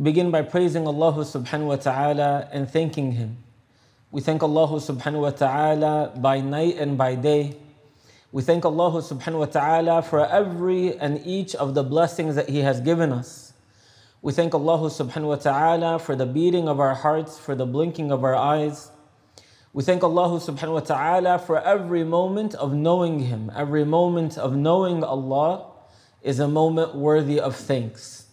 We begin by praising Allah subhanahu wa ta'ala and thanking Him. We thank Allah subhanahu wa ta'ala by night and by day. We thank Allah subhanahu wa ta'ala for every and each of the blessings that He has given us. We thank Allah subhanahu wa ta'ala for the beating of our hearts, for the blinking of our eyes. We thank Allah subhanahu wa ta'ala for every moment of knowing Him. Every moment of knowing Allah is a moment worthy of thanks.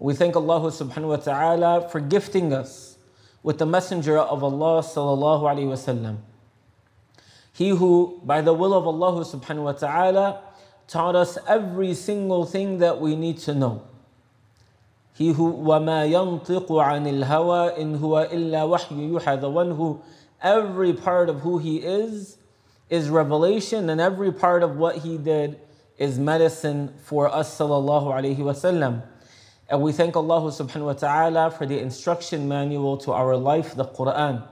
We thank Allah subhanahu wa ta'ala for gifting us with the messenger of Allah sallallahu alayhi wasallam. He who, by the will of Allah subhanahu wa ta'ala, taught us every single thing that we need to know. He who, وَمَا يَنطِقُ عَنِ الْهَوَىٰ إِنْ هُوَ إِلَّا وَحْيُ يُوحَىٰ The one who, every part of who he is, is revelation, and every part of what he did is medicine for us sallallahu alayhi wasallam. And we thank Allah subhanahu wa ta'ala for the instruction manual to our life, the Quran.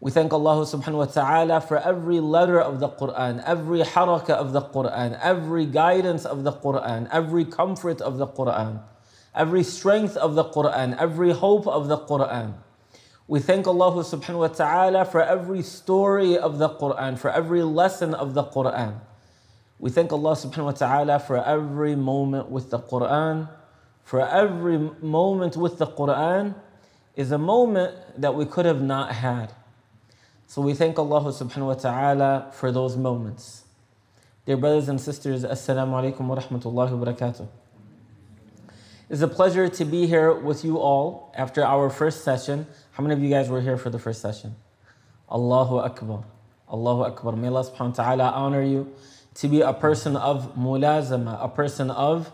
We thank Allah subhanahu wa ta'ala for every letter of the Quran, every harakah of the Quran, every guidance of the Quran, every comfort of the Quran, every strength of the Quran, every hope of the Quran. We thank Allah subhanahu wa ta'ala for every story of the Quran, for every lesson of the Quran. We thank Allah subhanahu wa ta'ala for every moment with the Quran. For every moment with the Quran is a moment that we could have not had. So we thank Allah subhanahu wa ta'ala for those moments. Dear brothers and sisters, Assalamu alaikum wa rahmatullahi wa barakatuh. It's a pleasure to be here with you all after our first session. How many of you guys were here for the first session? Allahu Akbar. Allahu Akbar. May Allah subhanahu wa ta'ala honor you to be a person of mulazama, a person of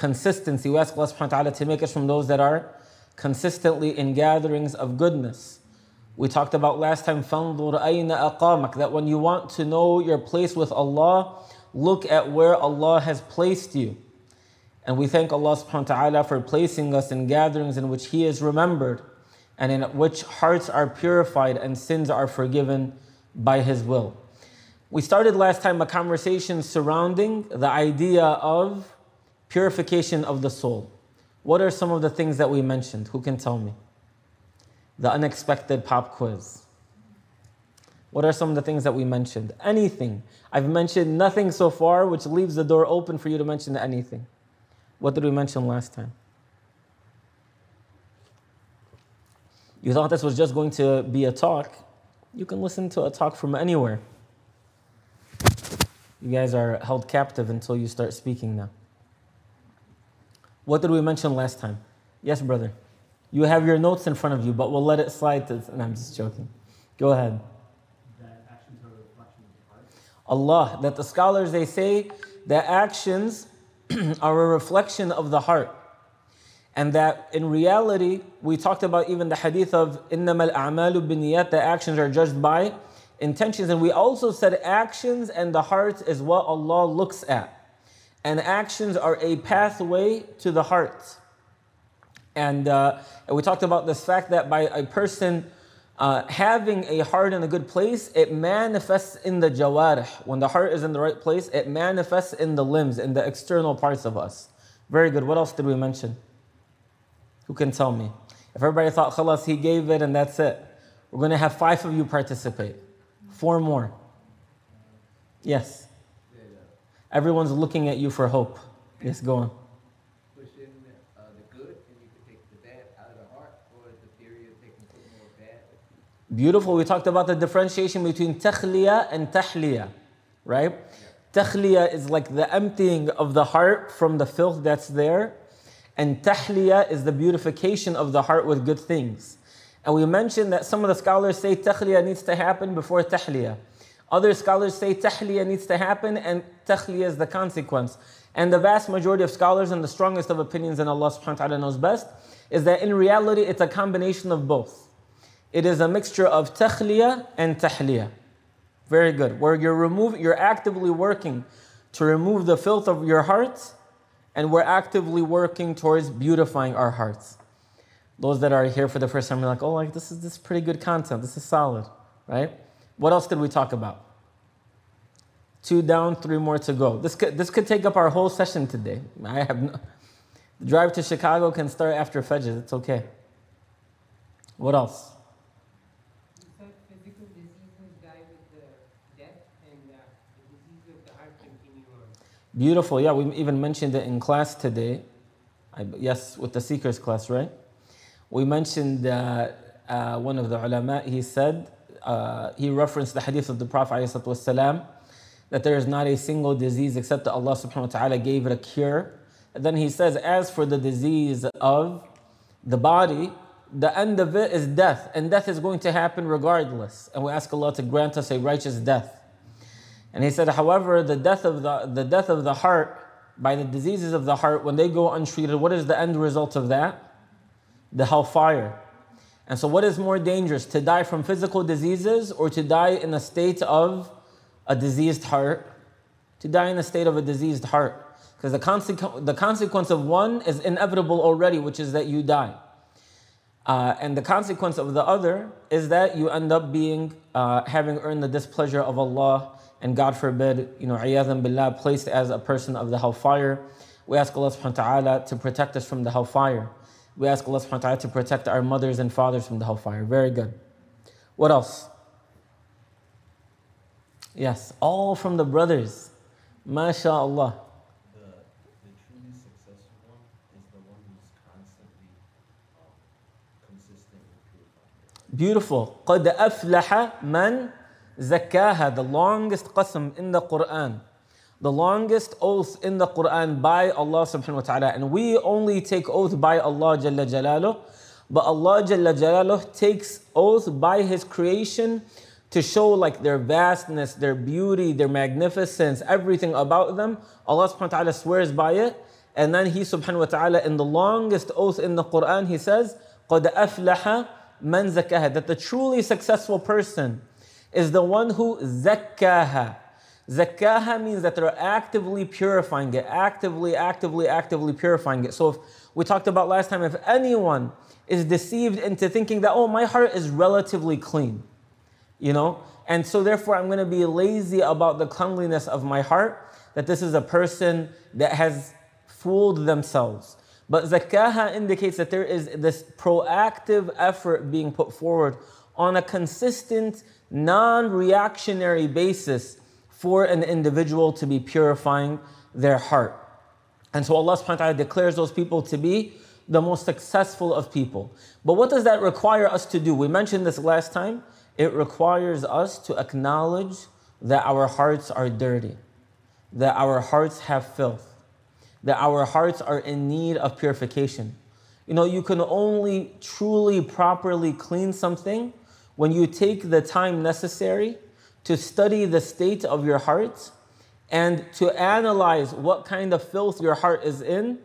consistency. We ask Allah subhanahu wa ta'ala to make us from those that are consistently in gatherings of goodness. We talked about last time, فَانظُرْ أَيْنَ أَقَامَكَ That when you want to know your place with Allah, look at where Allah has placed you. And we thank Allah subhanahu wa ta'ala for placing us in gatherings in which He is remembered and in which hearts are purified and sins are forgiven by His will. We started last time a conversation surrounding the idea of purification of the soul. What are some of the things that we mentioned? Who can tell me? The unexpected pop quiz. What are some of the things that we mentioned? Anything. I've mentioned nothing so far, which leaves the door open for you to mention anything. What did we mention last time? You thought this was just going to be a talk. You can listen to a talk from anywhere. You guys are held captive until you start speaking now. What did we mention last time? Yes, brother. You have your notes in front of you, but we'll let it slide. To, and I'm just joking. Go ahead. Allah, that the scholars they say that actions are a reflection of the heart. And that in reality, we talked about even the hadith of إِنَّمَا الْأَعْمَالُ بِالنِّيَّاتِ The actions are judged by intentions. And we also said actions and the heart is what Allah looks at. And actions are a pathway to the heart. And, uh, we talked about this fact that by a person uh, having a heart in a good place, it manifests in the jawarih. When the heart is in the right place, it manifests in the limbs, in the external parts of us. Very good. What else did we mention? Who can tell me? If everybody thought, khalas, he gave it and that's it, we're going to have five of you participate. Four more. Yes. Everyone's looking at you for hope. Yes, go on. Push in uh, the good, and you can take the bad out of the heart, or the theory of taking more bad. Beautiful. We talked about the differentiation between takhliya and tahliya, right? Takhliya is like the emptying of the heart from the filth that's there, and tahliya is the beautification of the heart with good things. And we mentioned that some of the scholars say takhliya needs to happen before tahliya. Other scholars say tahliya needs to happen and takhliya is the consequence. And the vast majority of scholars and the strongest of opinions, and Allah subhanahu wa ta'ala knows best, is that in reality it's a combination of both. It is a mixture of takhliya and tahliya. Very good. Where you're removing, you're actively working to remove the filth of your heart, and we're actively working towards beautifying our hearts. Those that are here for the first time are like, oh, like this is this is pretty good content. This is solid, right? What else did we talk about? Two down, three more to go. This could, this could take up our whole session today. I have no, The drive to Chicago can start after Fajr. It's okay. What else? You said physical diseases die with the death and uh, the disease of the heart continue on. Beautiful. Yeah, we even mentioned it in class today. I, yes, with the Seekers class, right? We mentioned uh, uh, one of the ulama, he said, uh, he referenced the hadith of the Prophet والسلام, that there is not a single disease except that Allah subhanahu wa ta'ala gave it a cure. And then he says, as for the disease of the body, the end of it is death, and death is going to happen regardless. And we ask Allah to grant us a righteous death. And he said, however, the death of the, the death of the heart, by the diseases of the heart, when they go untreated, what is the end result of that? The hellfire. And so, what is more dangerous, to die from physical diseases or to die in a state of a diseased heart? To die in a state of a diseased heart. Because the, consequ- the consequence of one is inevitable already, which is that you die. Uh, and the consequence of the other is that you end up being, uh, having earned the displeasure of Allah, and God forbid, you know, ayathan billah, placed as a person of the hellfire. We ask Allah subhanahu wa ta'ala to protect us from the hellfire. We ask Allah subhanahu wa ta'ala to protect our mothers and fathers from the hellfire. Very good. What else? Yes, all from the brothers. MashaAllah. The, the truly successful one is the one who's constantly um, consistent with purifying. Beautiful. قد أفلح من زكاها. The longest qasam in the Quran. The longest oath in the Quran by Allah subhanahu wa ta'ala. And we only take oath by Allah Jalla Jalaluh. But Allah Jalla Jalaluh takes oath by His creation to show like their vastness, their beauty, their magnificence, everything about them. Allah subhanahu wa ta'ala swears by it. And then He subhanahu wa ta'ala in the longest oath in the Quran, He says, قَدْ أَفْلَحَ مَنْ زَكَّاهَا That the truly successful person is the one who zakkaha. Zakkaha means that they're actively purifying it, actively, actively, actively purifying it. So if we talked about last time, if anyone is deceived into thinking that, oh, my heart is relatively clean, you know, and so therefore I'm going to be lazy about the cleanliness of my heart, that this is a person that has fooled themselves. But zakkaha indicates that there is this proactive effort being put forward on a consistent, non reactionary basis for an individual to be purifying their heart. And so Allah subhanahu wa ta'ala declares those people to be the most successful of people. But what does that require us to do? We mentioned this last time. It requires us to acknowledge that our hearts are dirty, that our hearts have filth, that our hearts are in need of purification. You know, you can only truly, properly clean something when you take the time necessary to study the state of your heart and to analyze what kind of filth your heart is in,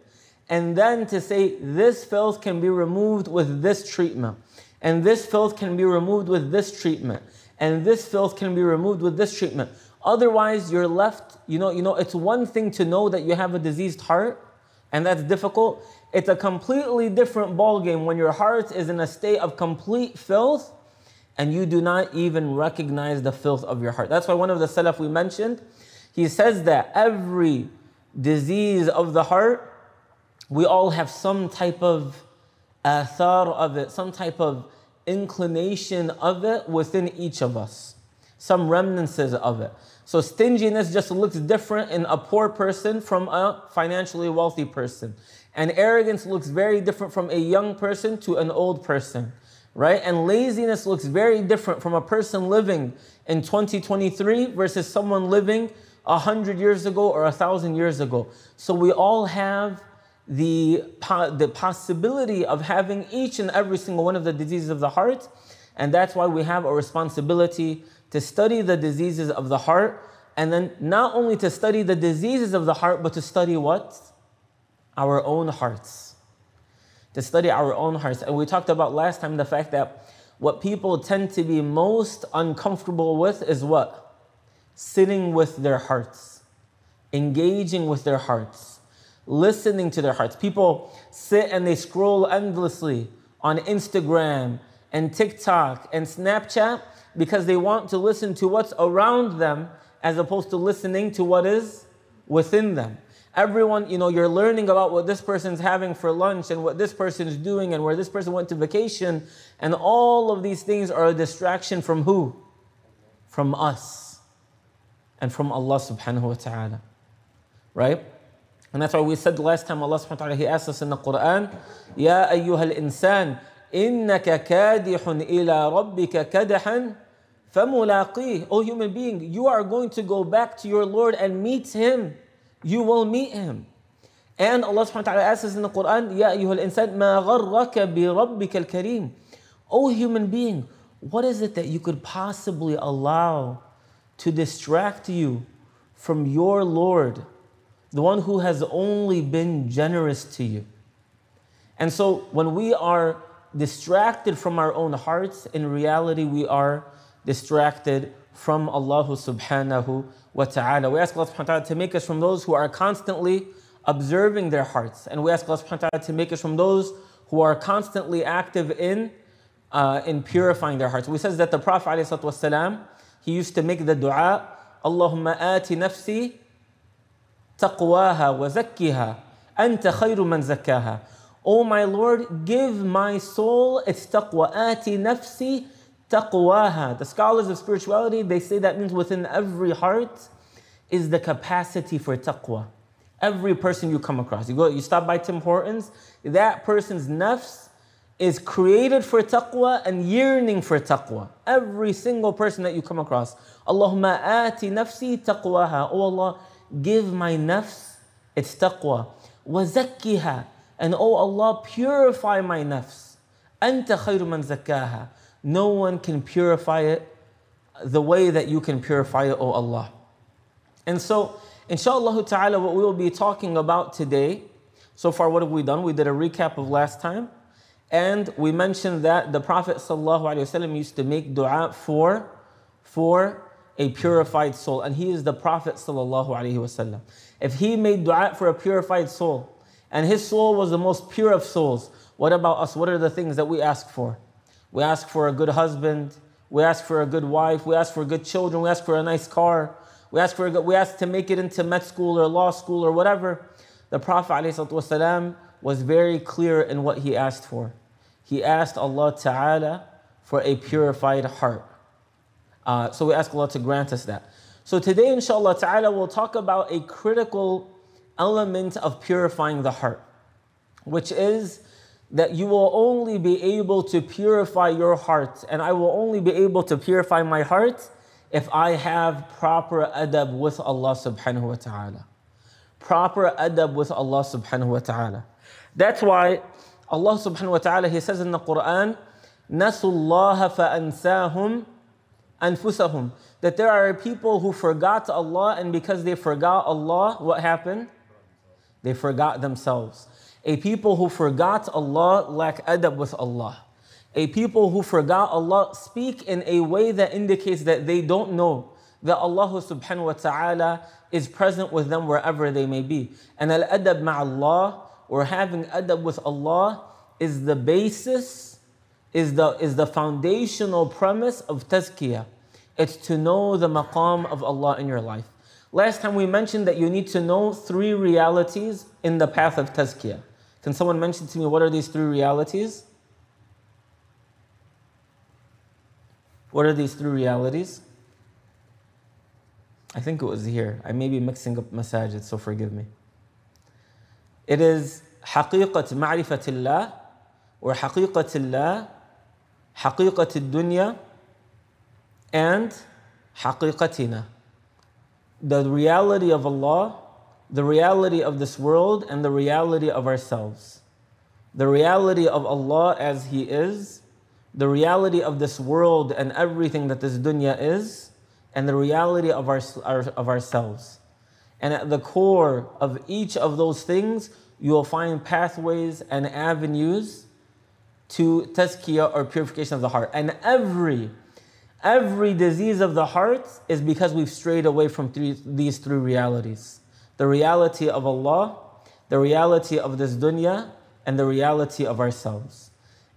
and then to say, this filth can be removed with this treatment, and this filth can be removed with this treatment, and this filth can be removed with this treatment. Otherwise, you're left, you know, you know, it's one thing to know that you have a diseased heart, and that's difficult. It's a completely different ballgame when your heart is in a state of complete filth and you do not even recognize the filth of your heart. That's why one of the Salaf we mentioned, he says that every disease of the heart, we all have some type of athar of it, some type of inclination of it within each of us, some remnants of it. So stinginess just looks different in a poor person from a financially wealthy person. And arrogance looks very different from a young person to an old person right? And laziness looks very different from a person living in 2023 versus someone living a hundred years ago or a thousand years ago. So we all have the, the possibility of having each and every single one of the diseases of the heart. And that's why we have a responsibility to study the diseases of the heart. And then not only to study the diseases of the heart, but to study what? Our own hearts to study our own hearts. And we talked about last time the fact that what people tend to be most uncomfortable with is what? Sitting with their hearts, engaging with their hearts, listening to their hearts. People sit and they scroll endlessly on Instagram and TikTok and Snapchat because they want to listen to what's around them as opposed to listening to what is within them. Everyone, you know, you're learning about what this person's having for lunch and what this person's doing and where this person went to vacation. And all of these things are a distraction from who? From us and from Allah subhanahu wa ta'ala. Right? And that's why we said last time Allah subhanahu wa ta'ala, He asked us in the Quran, Ya ayyuhal insan, innaka kadihun ila rabbika kadahan famulaqih. O human being, you are going to go back to your Lord and meet Him. You will meet Him. And Allah subhanahu wa ta'ala asks us in the Quran, Ya ayyuhal insan, ma gharraka bi rabbika al-kareem. O human being, what is it that you could possibly allow to distract you from your Lord, the one who has only been generous to you? And so when we are distracted from our own hearts, in reality, we are distracted from Allah subhanahu wa ta'ala. We ask Allah subhanahu wa ta'ala to make us from those who are constantly observing their hearts. And we ask Allah subhanahu wa ta'ala to make us from those who are constantly active in, uh, in purifying their hearts. We says that the Prophet ﷺ, he used to make the dua, Allahumma ati nafsi taqwaha wa zakkiha anta khayru man zakkaha. O my Lord, give my soul its taqwa. Ati nafsi taqwaha. The scholars of spirituality, they say that means within every heart is the capacity for taqwa. Every person you come across. You go, you stop by Tim Hortons, that person's nafs is created for taqwa and yearning for taqwa. Every single person that you come across. Allahumma ati nafsi taqwaha. Oh Allah, give my nafs its taqwa. Wa zakkiha. And oh Allah, purify my nafs. Anta khayru man zakkaha. No one can purify it the way that you can purify it, oh Allah. And so, inshallah ta'ala, what we will be talking about today, so far, what have we done? We did a recap of last time. And we mentioned that the Prophet ﷺ used to make dua for, for a purified soul. And he is the Prophet ﷺ. If he made dua for a purified soul, and his soul was the most pure of souls, what about us? What are the things that we ask for? We ask for a good husband. We ask for a good wife. We ask for good children. We ask for a nice car. We ask for a good, we ask to make it into med school or law school or whatever. The Prophet ﷺ was very clear in what he asked for. He asked Allah Ta'ala for a purified heart. Uh, so we ask Allah to grant us that. So today, inshallah ta'ala, we'll talk about a critical element of purifying the heart, which is that you will only be able to purify your heart, and I will only be able to purify my heart if I have proper adab with Allah subhanahu wa ta'ala. Proper adab with Allah subhanahu wa ta'ala. That's why Allah subhanahu wa ta'ala, He says in the Quran, نَسُوا اللَّهَ فَأَنسَاهُمْ أَنفُسَهُم That there are people who forgot Allah, and because they forgot Allah, what happened? They forgot themselves. A people who forgot Allah lack adab with Allah. A people who forgot Allah speak in a way that indicates that they don't know that Allah subhanahu wa ta'ala is present with them wherever they may be. And al adab ma'allah, or having adab with Allah, is the basis, is the, is the foundational premise of tazkiyah. It's to know the maqam of Allah in your life. Last time we mentioned that you need to know three realities in the path of tazkiyah. Can someone mention to me what are these three realities? What are these three realities? I think it was here. I may be mixing up masajid, so forgive me. It is حقيقة معرفة الله or حقيقة الله حقيقة الدنيا and حقيقتنا the reality of Allah, the reality of this world, and the reality of ourselves. The reality of Allah as He is, the reality of this world and everything that this dunya is, and the reality of, our, our, of ourselves. And at the core of each of those things, you will find pathways and avenues to tazkiyah or purification of the heart. And every Every disease of the heart is because we've strayed away from three, these three realities the reality of Allah, the reality of this dunya, and the reality of ourselves.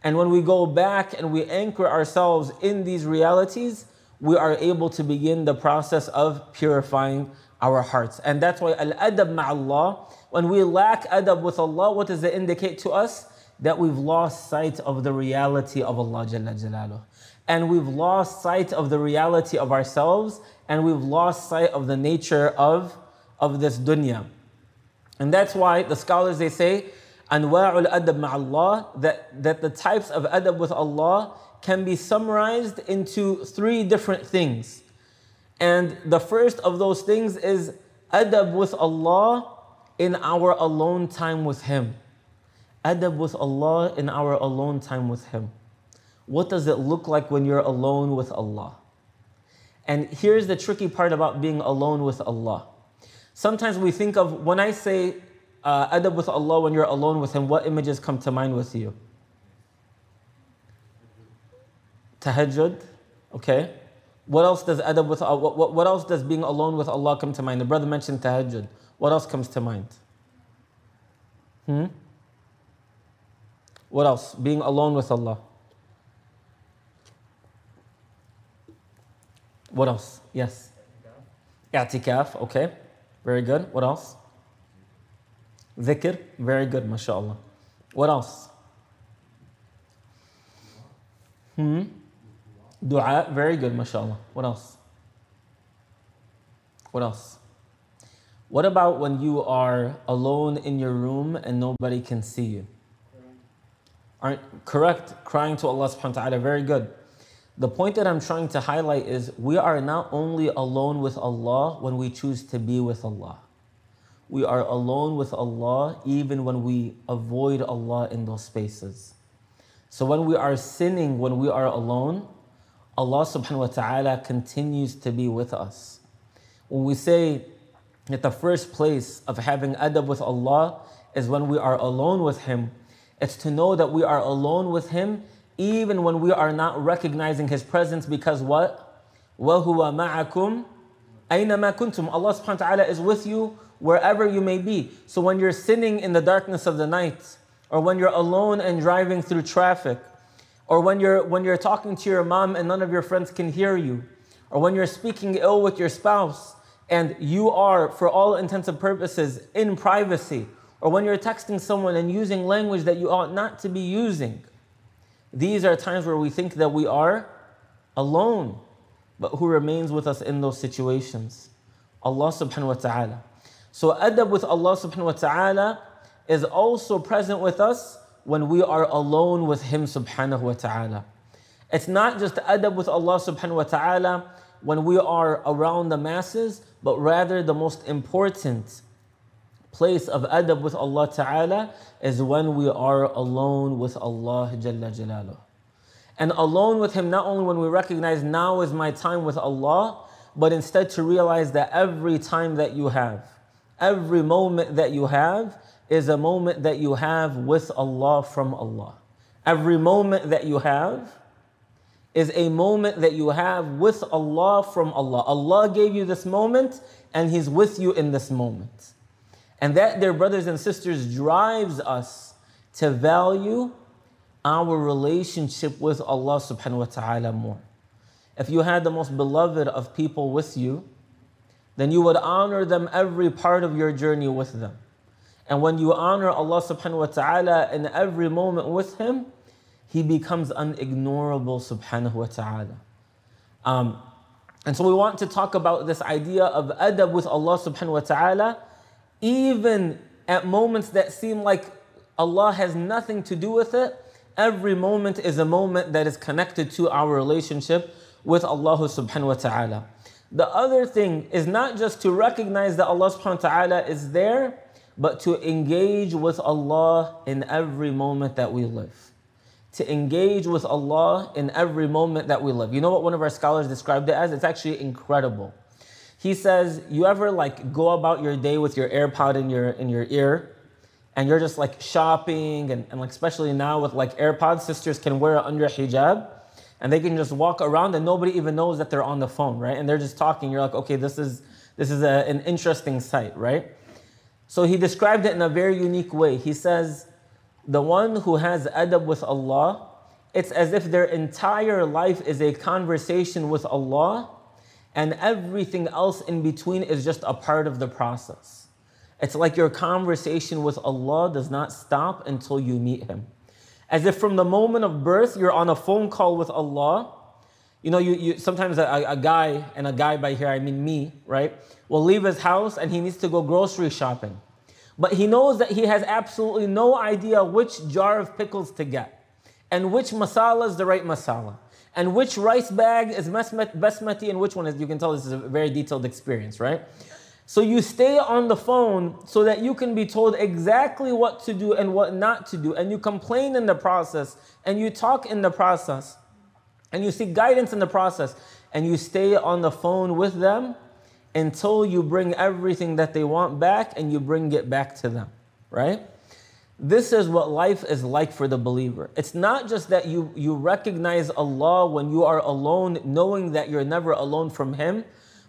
And when we go back and we anchor ourselves in these realities, we are able to begin the process of purifying our hearts. And that's why al adab ma'allah, when we lack adab with Allah, what does it indicate to us? That we've lost sight of the reality of Allah Jalla Jalaluh. And we've lost sight of the reality of ourselves, and we've lost sight of the nature of, of this dunya. And that's why the scholars they say, Anwa'ul adab ma'allah, that, that the types of adab with Allah can be summarized into three different things. And the first of those things is adab with Allah in our alone time with Him. Adab with Allah in our alone time with Him. What does it look like when you're alone with Allah? And here's the tricky part about being alone with Allah. Sometimes we think of, when I say uh, adab with Allah when you're alone with Him, what images come to mind with you? Tahajjud, okay. What else does adab with uh, what, what, what else does being alone with Allah come to mind? The brother mentioned tahajjud. What else comes to mind? Hmm? What else? Being alone with Allah. What else? Yes. I'tikaf, okay. Very good. What else? Dhikr, very good, mashallah. What else? Hmm? Dua, very good, mashallah. What else? What else? What about when you are alone in your room and nobody can see you? Aren't correct? Crying to Allah subhanahu wa ta'ala, very good. The point that I'm trying to highlight is we are not only alone with Allah when we choose to be with Allah. We are alone with Allah even when we avoid Allah in those spaces. So when we are sinning, when we are alone, Allah subhanahu wa ta'ala continues to be with us. When we say that the first place of having adab with Allah is when we are alone with Him, it's to know that we are alone with Him even when we are not recognizing His presence because what? وَهُوَ مَعَكُمْ أَيْنَمَا كُنْتُمْ Allah subhanahu wa ta'ala is with you wherever you may be. So when you're sitting in the darkness of the night, or when you're alone and driving through traffic, or when you're when you're talking to your mom and none of your friends can hear you, or when you're speaking ill with your spouse and you are, for all intents and purposes, in privacy, or when you're texting someone and using language that you ought not to be using. these are times where we think that we are alone, but who remains with us in those situations? Allah subhanahu wa ta'ala. So adab with Allah subhanahu wa ta'ala is also present with us when we are alone with Him subhanahu wa ta'ala. It's not just adab with Allah subhanahu wa ta'ala when we are around the masses, but rather the most important place of adab with Allah ta'ala is when we are alone with Allah jalla jalaluh. And alone with Him, not only when we recognize now is my time with Allah, but instead to realize that every time that you have, every moment that you have is a moment that you have with Allah from Allah. Every moment that you have is a moment that you have with Allah from Allah. Allah gave you this moment and He's with you in this moment. And that, dear brothers and sisters, drives us to value our relationship with Allah subhanahu wa ta'ala more. If you had the most beloved of people with you, then you would honor them every part of your journey with them. And when you honor Allah subhanahu wa ta'ala in every moment with Him, He becomes unignorable subhanahu wa ta'ala. Um, and so we want to talk about this idea of adab with Allah subhanahu wa ta'ala, even at moments that seem like Allah has nothing to do with it. Every moment is a moment that is connected to our relationship with Allah subhanahu wa ta'ala. The other thing is not just to recognize that Allah subhanahu wa ta'ala is there, but to engage with Allah in every moment that we live. To engage with Allah in every moment that we live. You know what one of our scholars described it as? It's actually incredible. He says, you ever like go about your day with your AirPod in your in your ear, and you're just like shopping, and, and like especially now with like AirPods, sisters can wear it under hijab, and they can just walk around and nobody even knows that they're on the phone, right? And they're just talking. You're like, okay, this is this is a, an interesting sight, right? So he described it in a very unique way. He says, the one who has adab with Allah, it's as if their entire life is a conversation with Allah, And everything else in between is just a part of the process. It's like your conversation with Allah does not stop until you meet Him. As if from the moment of birth, you're on a phone call with Allah. You know, you, you sometimes a, a guy, and a guy by here, I mean me, right, will leave his house and he needs to go grocery shopping. But he knows that he has absolutely no idea which jar of pickles to get, and which masala is the right masala, and which rice bag is basmati, and which one is, you can tell this is a very detailed experience, right? So you stay on the phone so that you can be told exactly what to do and what not to do. And you complain in the process and you talk in the process and you seek guidance in the process and you stay on the phone with them until you bring everything that they want back and you bring it back to them, right? This is what life is like for the believer. It's not just that you, you recognize Allah when you are alone, knowing that you're never alone from Him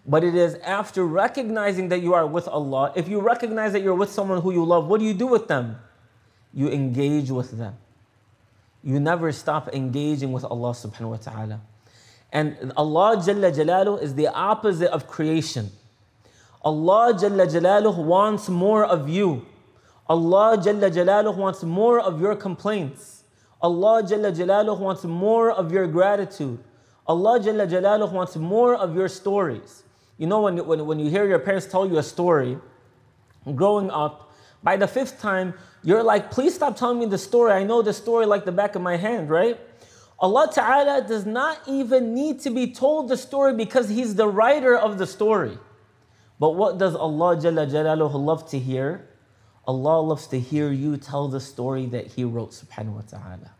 but it is after recognizing that you are with Allah. If you recognize that you're with someone who you love, what do you do with them? You engage with them. You never stop engaging with Allah subhanahu wa ta'ala. And Allah Jalla Jalaluh is the opposite of creation. Allah Jalla Jalaluh wants more of you. Allah Jalla Jalaluh wants more of your complaints. Allah Jalla Jalaluh wants more of your gratitude. Allah Jalla Jalaluh wants more of your stories. You know, when, when, when you hear your parents tell you a story growing up, by the fifth time, you're like, please stop telling me the story. I know the story like the back of my hand, right? Allah Ta'ala does not even need to be told the story because He's the writer of the story. But what does Allah Jalla Jalaluhu love to hear? Allah loves to hear you tell the story that He wrote, subhanahu wa ta'ala.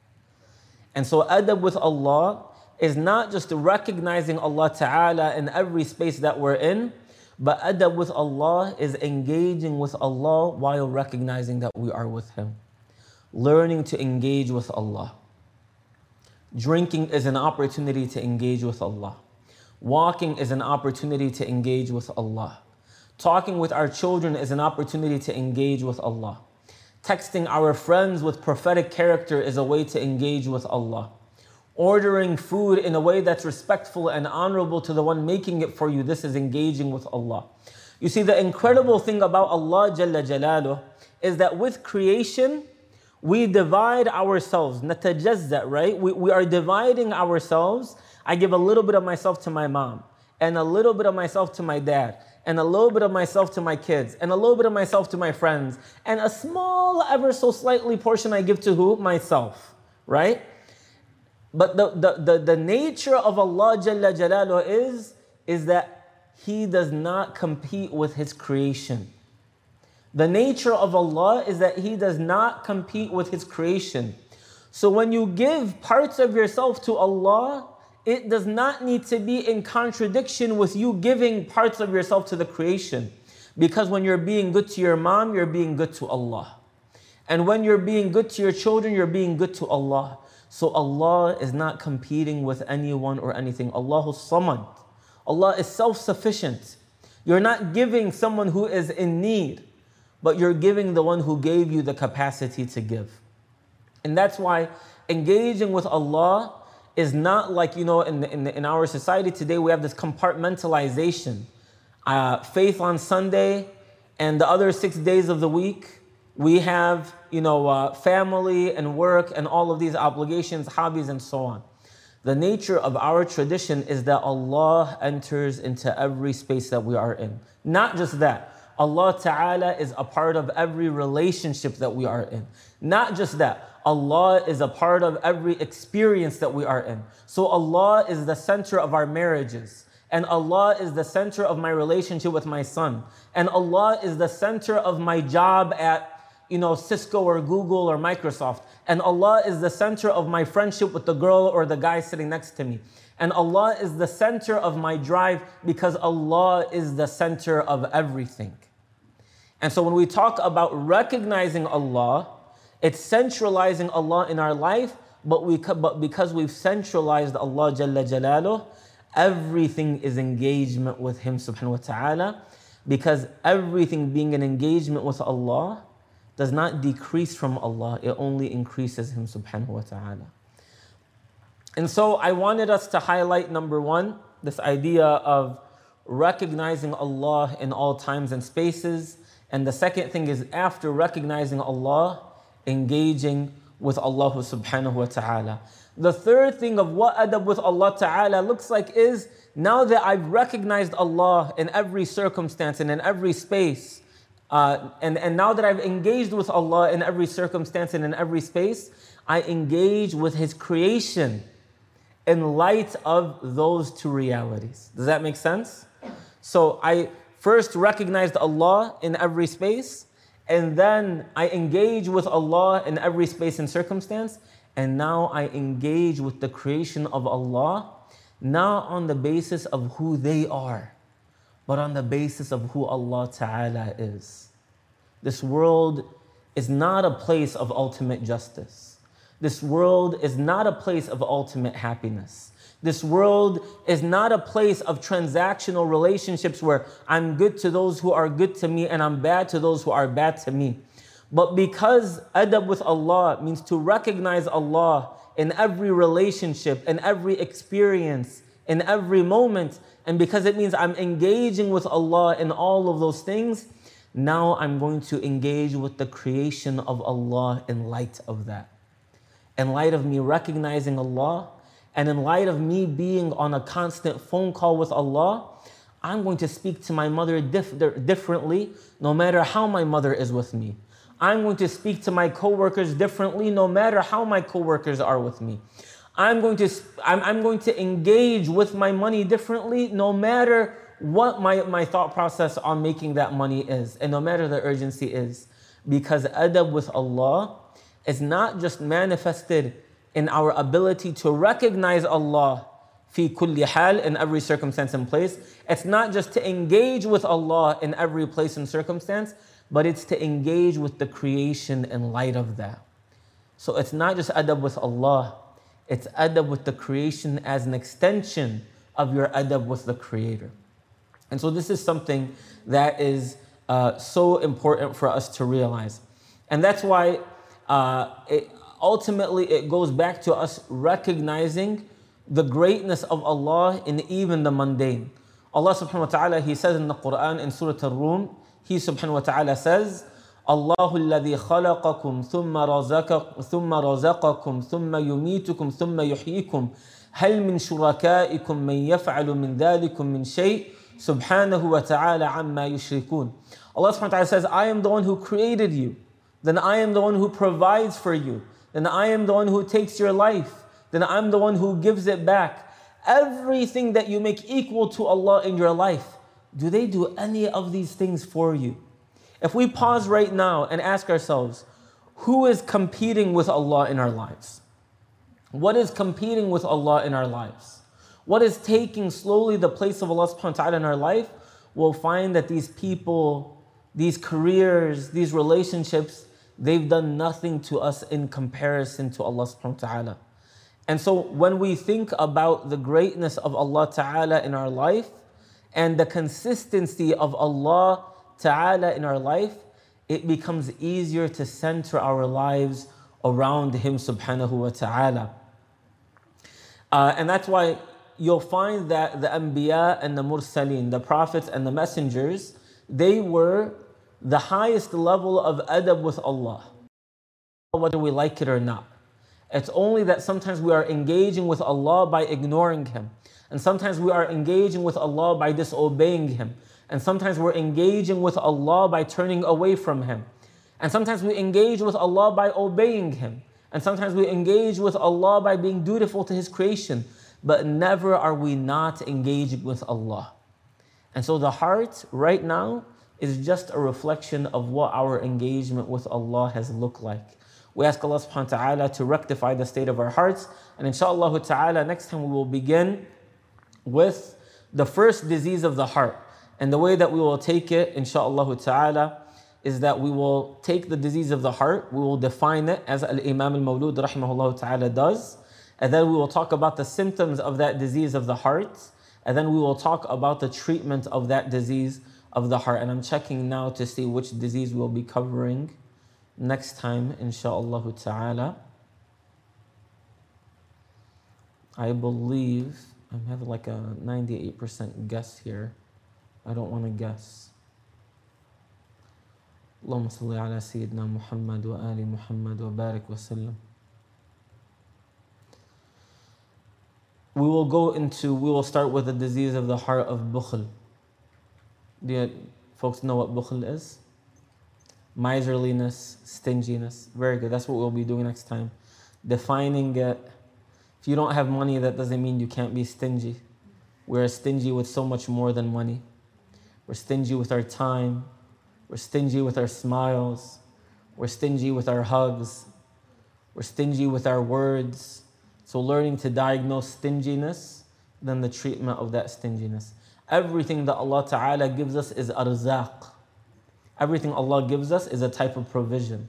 And so, adab with Allah is not just recognizing Allah Ta'ala in every space that we're in, but adab with Allah is engaging with Allah while recognizing that we are with Him. Learning to engage with Allah. Drinking is an opportunity to engage with Allah. Walking is an opportunity to engage with Allah. Talking with our children is an opportunity to engage with Allah. Texting our friends with prophetic character is a way to engage with Allah ordering food in a way that's respectful and honorable to the one making it for you. This is engaging with Allah. You see, the incredible thing about Allah Jalla Jalaluh is that with creation, we divide ourselves, natajazza, right? We, we are dividing ourselves. I give a little bit of myself to my mom, and a little bit of myself to my dad, and a little bit of myself to my kids, and a little bit of myself to my friends, and a small, ever so slightly portion I give to who? Myself, right? But the, the, the, the nature of Allah Jalla Jalaluhu is, is that He does not compete with His creation. The nature of Allah is that He does not compete with His creation. So when you give parts of yourself to Allah, it does not need to be in contradiction with you giving parts of yourself to the creation. Because when you're being good to your mom, you're being good to Allah. And when you're being good to your children, you're being good to Allah. So Allah is not competing with anyone or anything. Allahu Samad. Allah is self sufficient. You're not giving someone who is in need, but you're giving the one who gave you the capacity to give. And that's why engaging with Allah is not like, you know, in, in, in our society today, we have this compartmentalization. Uh, faith on Sunday and the other six days of the week we have, you know, uh, family and work and all of these obligations, hobbies, and so on. The nature of our tradition is that Allah enters into every space that we are in. Not just that, Allah Ta'ala is a part of every relationship that we are in. Not just that, Allah is a part of every experience that we are in. So Allah is the center of our marriages. And Allah is the center of my relationship with my son. And Allah is the center of my job at you know, Cisco or Google or Microsoft. And Allah is the center of my friendship with the girl or the guy sitting next to me. And Allah is the center of my drive because Allah is the center of everything. And so when we talk about recognizing Allah, it's centralizing Allah in our life, but, we, but because we've centralized Allah Jalla Jalaluh, everything is engagement with Him subhanahu wa ta'ala. Because everything being an engagement with Allah, does not decrease from Allah, it only increases Him subhanahu wa ta'ala. And so I wanted us to highlight number one, this idea of recognizing Allah in all times and spaces. And the second thing is after recognizing Allah, engaging with Allah subhanahu wa ta'ala. The third thing of what adab with Allah ta'ala looks like is now that I've recognized Allah in every circumstance and in every space, uh, and, and now that I've engaged with Allah in every circumstance and in every space, I engage with His creation in light of those two realities. Does that make sense? So I first recognized Allah in every space, and then I engage with Allah in every space and circumstance, and now I engage with the creation of Allah, not on the basis of who they are, but on the basis of who Allah Ta'ala is. This world is not a place of ultimate justice. This world is not a place of ultimate happiness. This world is not a place of transactional relationships where I'm good to those who are good to me and I'm bad to those who are bad to me. But because adab with Allah means to recognize Allah in every relationship, in every experience, in every moment, and because it means I'm engaging with Allah in all of those things, now I'm going to engage with the creation of Allah in light of that. In light of me recognizing Allah, and in light of me being on a constant phone call with Allah, I'm going to speak to my mother dif- differently no matter how my mother is with me. I'm going to speak to my coworkers differently no matter how my coworkers are with me. I'm going to, I'm, I'm going to engage with my money differently no matter what my, my thought process on making that money is and no matter the urgency is. Because adab with Allah is not just manifested in our ability to recognize Allah fi kulli hal in every circumstance and place. It's not just to engage with Allah in every place and circumstance, but it's to engage with the creation in light of that. So it's not just adab with Allah, it's adab with the creation as an extension of your adab with the Creator. And so this is something that is uh, so important for us to realize. And that's why uh, it, ultimately it goes back to us recognizing the greatness of Allah in even the mundane. Allah subhanahu wa ta'ala, He says in the Quran in Surah Al-Rum, He subhanahu wa ta'ala says, الله الذي خلقكم ثم رزق ثم رزقكم ثم يميتكم ثم يحييكم هل من شركائكم من يفعل من ذلكم من شيء سبحانه وتعالى عما يشركون Allah subhanahu wa ta'ala says I am the one who created you then I am the one who provides for you then I am the one who takes your life, then I'm the one who gives it back. Everything that you make equal to Allah in your life, do they do any of these things for you? If we pause right now and ask ourselves, who is competing with Allah in our lives? What is competing with Allah in our lives? What is taking slowly the place of Allah subhanahu wa ta'ala in our life? We'll find that these people, these careers, these relationships, they've done nothing to us in comparison to Allah subhanahu wa ta'ala. And so when we think about the greatness of Allah ta'ala in our life and the consistency of Allah ta'ala in our life, it becomes easier to center our lives around Him subhanahu wa ta'ala. Uh, and that's why you'll find that the Anbiya and the Mursaleen, the prophets and the messengers, they were the highest level of adab with Allah, whether we like it or not. It's only that sometimes we are engaging with Allah by ignoring Him. And sometimes we are engaging with Allah by disobeying Him. And sometimes we're engaging with Allah by turning away from Him. And sometimes we engage with Allah by obeying Him. And sometimes we engage with Allah by being dutiful to His creation. But never are we not engaging with Allah. And so the heart right now is just a reflection of what our engagement with Allah has looked like. We ask Allah subhanahu wa ta'ala to rectify the state of our hearts. And inshallah ta'ala, next time we will begin with the first disease of the heart. And the way that we will take it, inshallah ta'ala, is that we will take the disease of the heart, we will define it as Al Imam al Mawlud rahimahullah ta'ala does, and then we will talk about the symptoms of that disease of the heart, and then we will talk about the treatment of that disease of the heart. And I'm checking now to see which disease we'll be covering next time, inshaAllah ta'ala. I believe, I'm having like a 98% guess here. I don't want to guess. اللهم صل على سيدنا محمد وآل محمد وبارك وسلم. We will go into, we will start with the disease of the heart of bukhl. Do you folks know what bukhl is? Miserliness, stinginess. Very good. That's what we'll be doing next time. Defining it. If you don't have money, that doesn't mean you can't be stingy. We're stingy with so much more than money. We're stingy with our time. We're stingy with our smiles. We're stingy with our hugs. We're stingy with our words. So, learning to diagnose stinginess, then the treatment of that stinginess. Everything that Allah Ta'ala gives us is arzaq. Everything Allah gives us is a type of provision.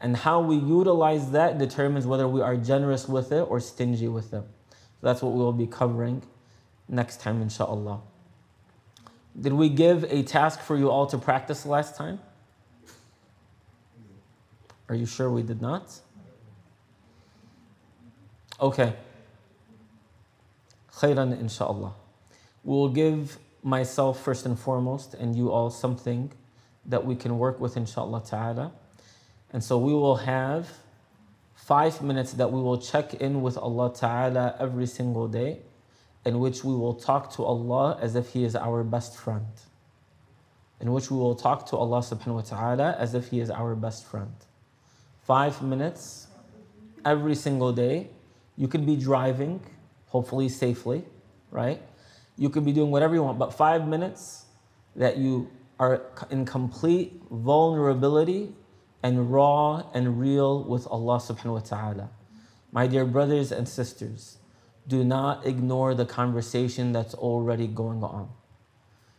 And how we utilize that determines whether we are generous with it or stingy with it. That's what we will be covering next time, inshallah. Did we give a task for you all to practice last time? Are you sure we did not? Okay. Khairan, inshallah. We will give myself first and foremost and you all something that we can work with, inshallah ta'ala. And so we will have five minutes that we will check in with Allah ta'ala every single day, in which we will talk to Allah as if He is our best friend. In which we will talk to Allah subhanahu wa ta'ala as if He is our best friend. Five minutes every single day. You could be driving, hopefully safely, right? You could be doing whatever you want, but five minutes that you are in complete vulnerability and raw and real with Allah subhanahu wa ta'ala. My dear brothers and sisters, do not ignore the conversation that's already going on.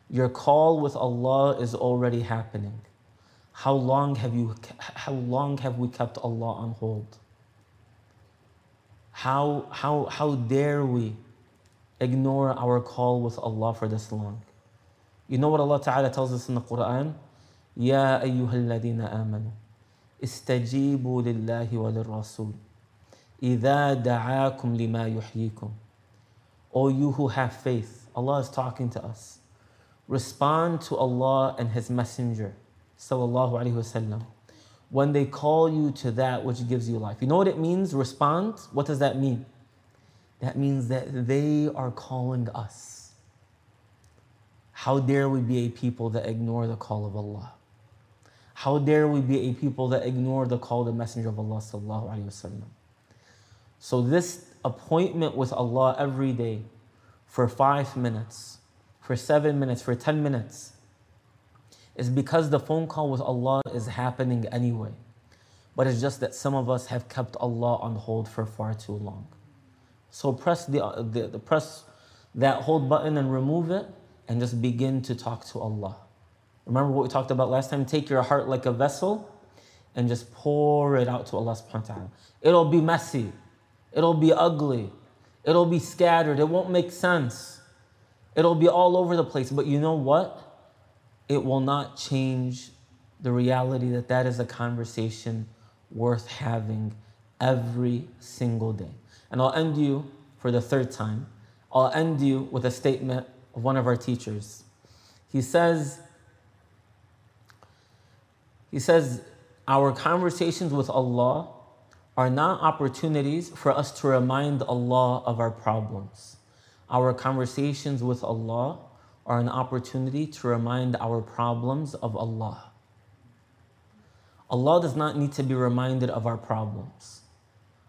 Your call with Allah is already happening. How long have you how long have we kept Allah on hold? How how how dare we ignore our call with Allah for this long? You know what Allah Ta'ala tells us in the Quran? Ya ayyuhalladina amanu استجيبوا لله وللرسول إذا دعاكم لما يحييكم O you who have faith, Allah is talking to us. Respond to Allah and His Messenger, sallallahu alaihi wasallam, when they call you to that which gives you life. You know what it means? Respond. What does that mean? That means that they are calling us. How dare we be a people that ignore the call of Allah? How dare we be a people that ignore the call of the Messenger of Allah? So this appointment with Allah every day for five minutes, for seven minutes, for ten minutes, is because the phone call with Allah is happening anyway. But it's just that some of us have kept Allah on hold for far too long. So press the, uh, the, the press that hold button and remove it, and just begin to talk to Allah. Remember what we talked about last time? Take your heart like a vessel and just pour it out to Allah subhanahu wa ta'ala. It'll be messy. It'll be ugly. It'll be scattered. It won't make sense. It'll be all over the place. But you know what? It will not change the reality that that is a conversation worth having every single day. And I'll end you for the third time. I'll end you with a statement of one of our teachers. He says, he says, Our conversations with Allah are not opportunities for us to remind Allah of our problems. Our conversations with Allah are an opportunity to remind our problems of Allah. Allah does not need to be reminded of our problems.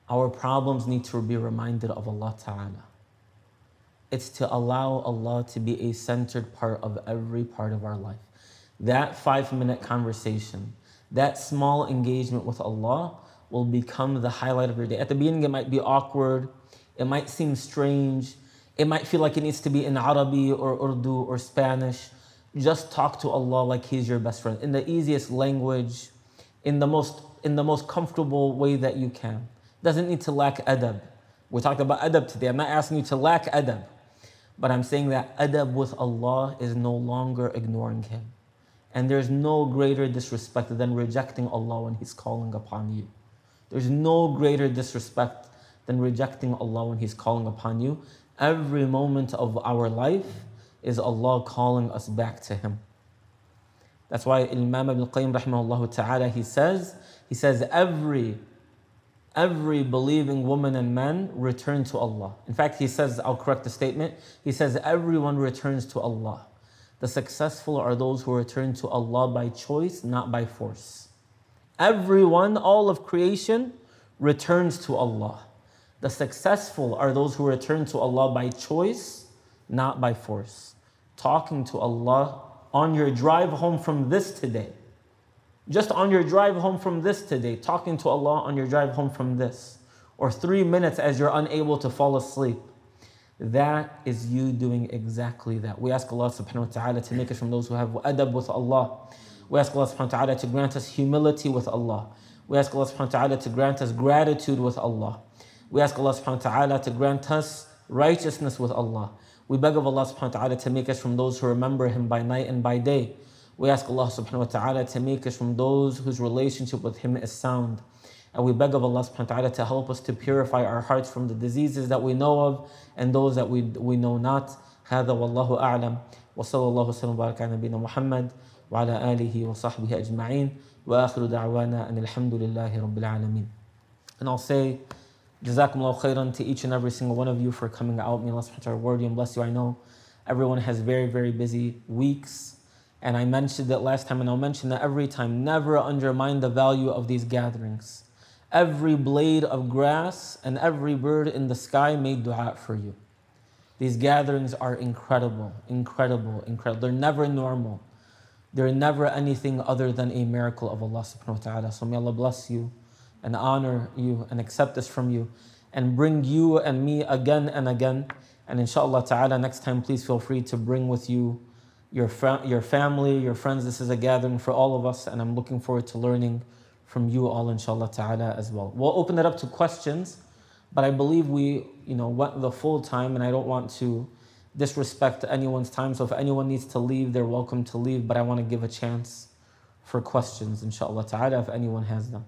Our problems need to be reminded of Allah Ta'ala. It's to allow Allah to be a centered part of every part of our life. That five minute conversation, that small engagement with Allah will become the highlight of your day. At the beginning, it might be awkward, it might seem strange, it might feel like it needs to be in Arabic or Urdu or Spanish. Just talk to Allah like He's your best friend in the easiest language, in the most in the most comfortable way that you can. Doesn't need to lack adab. We talked about adab today. I'm not asking you to lack adab, but I'm saying that adab with Allah is no longer ignoring Him. And there's no greater disrespect than rejecting Allah when He's calling upon you. There's no greater disrespect than rejecting Allah when He's calling upon you. Every moment of our life is Allah calling us back to Him. That's why Imam Ibn Qayyim rahimahullah ta'ala, he says, he says, every, every believing woman and man return to Allah. In fact, he says, I'll correct the statement, he says, everyone returns to Allah. The successful are those who return to Allah by choice, not by force. Everyone, all of creation, returns to Allah. The successful are those who return to Allah by choice, not by force. Talking to Allah on your drive home from this today. Just on your drive home from this today, talking to Allah on your drive home from this. Or three minutes as you're unable to fall asleep. That is you doing exactly that. We ask Allah subhanahu wa ta'ala to make us from those who have adab with Allah. We ask Allah subhanahu wa ta'ala to grant us humility with Allah. We ask Allah subhanahu wa ta'ala to grant us gratitude with Allah. We ask Allah subhanahu wa ta'ala to grant us righteousness with Allah. We beg of Allah subhanahu wa ta'ala to make us from those who remember Him by night and by day. We ask Allah subhanahu wa ta'ala to make us from those whose relationship with Him is sound. And we beg of Allah subhanahu wa ta'ala to help us to purify our hearts from the diseases that we know of and those that we, we know not. هذا والله أعلم وصلى الله وسلم وبارك على نبينا محمد وعلى آله وصحبه أجمعين وآخر دعوانا أن الحمد لله رب العالمين. And I'll say, Jazakumullah khairan to each and every single one of you for coming out. May Allah subhanahu wa ta'ala reward you and bless you. I know everyone has very, very busy weeks. and I mentioned it last time, and I'll mention that every time. Never undermine the value of these gatherings. Every blade of grass and every bird in the sky made dua for you. These gatherings are incredible, incredible, incredible. They're never normal. They're never anything other than a miracle of Allah subhanahu wa ta'ala. So may Allah bless you and honor you and accept this from you and bring you and me again and again. And inshallah ta'ala, next time, please feel free to bring with you your, fa- your family, your friends. This is a gathering for all of us, and I'm looking forward to learning from you all, inshallah ta'ala, as well. We'll open it up to questions, but I believe we, you know, went the full time, and I don't want to disrespect anyone's time. So if anyone needs to leave, they're welcome to leave, but I want to give a chance for questions, inshallah ta'ala, if anyone has them.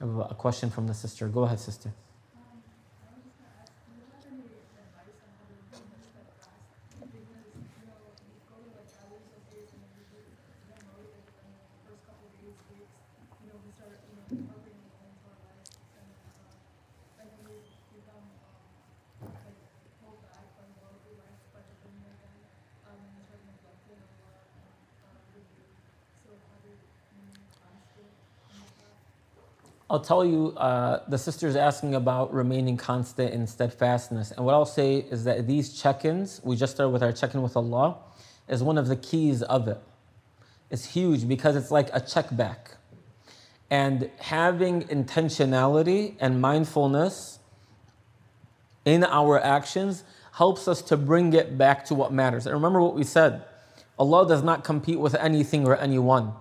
A question from the sister. Go ahead, sister. I'll tell you, uh, the sister's asking about remaining constant in steadfastness. And what I'll say is that these check ins, we just started with our check in with Allah, is one of the keys of it. It's huge because it's like a check back. And having intentionality and mindfulness in our actions helps us to bring it back to what matters. And remember what we said Allah does not compete with anything or anyone.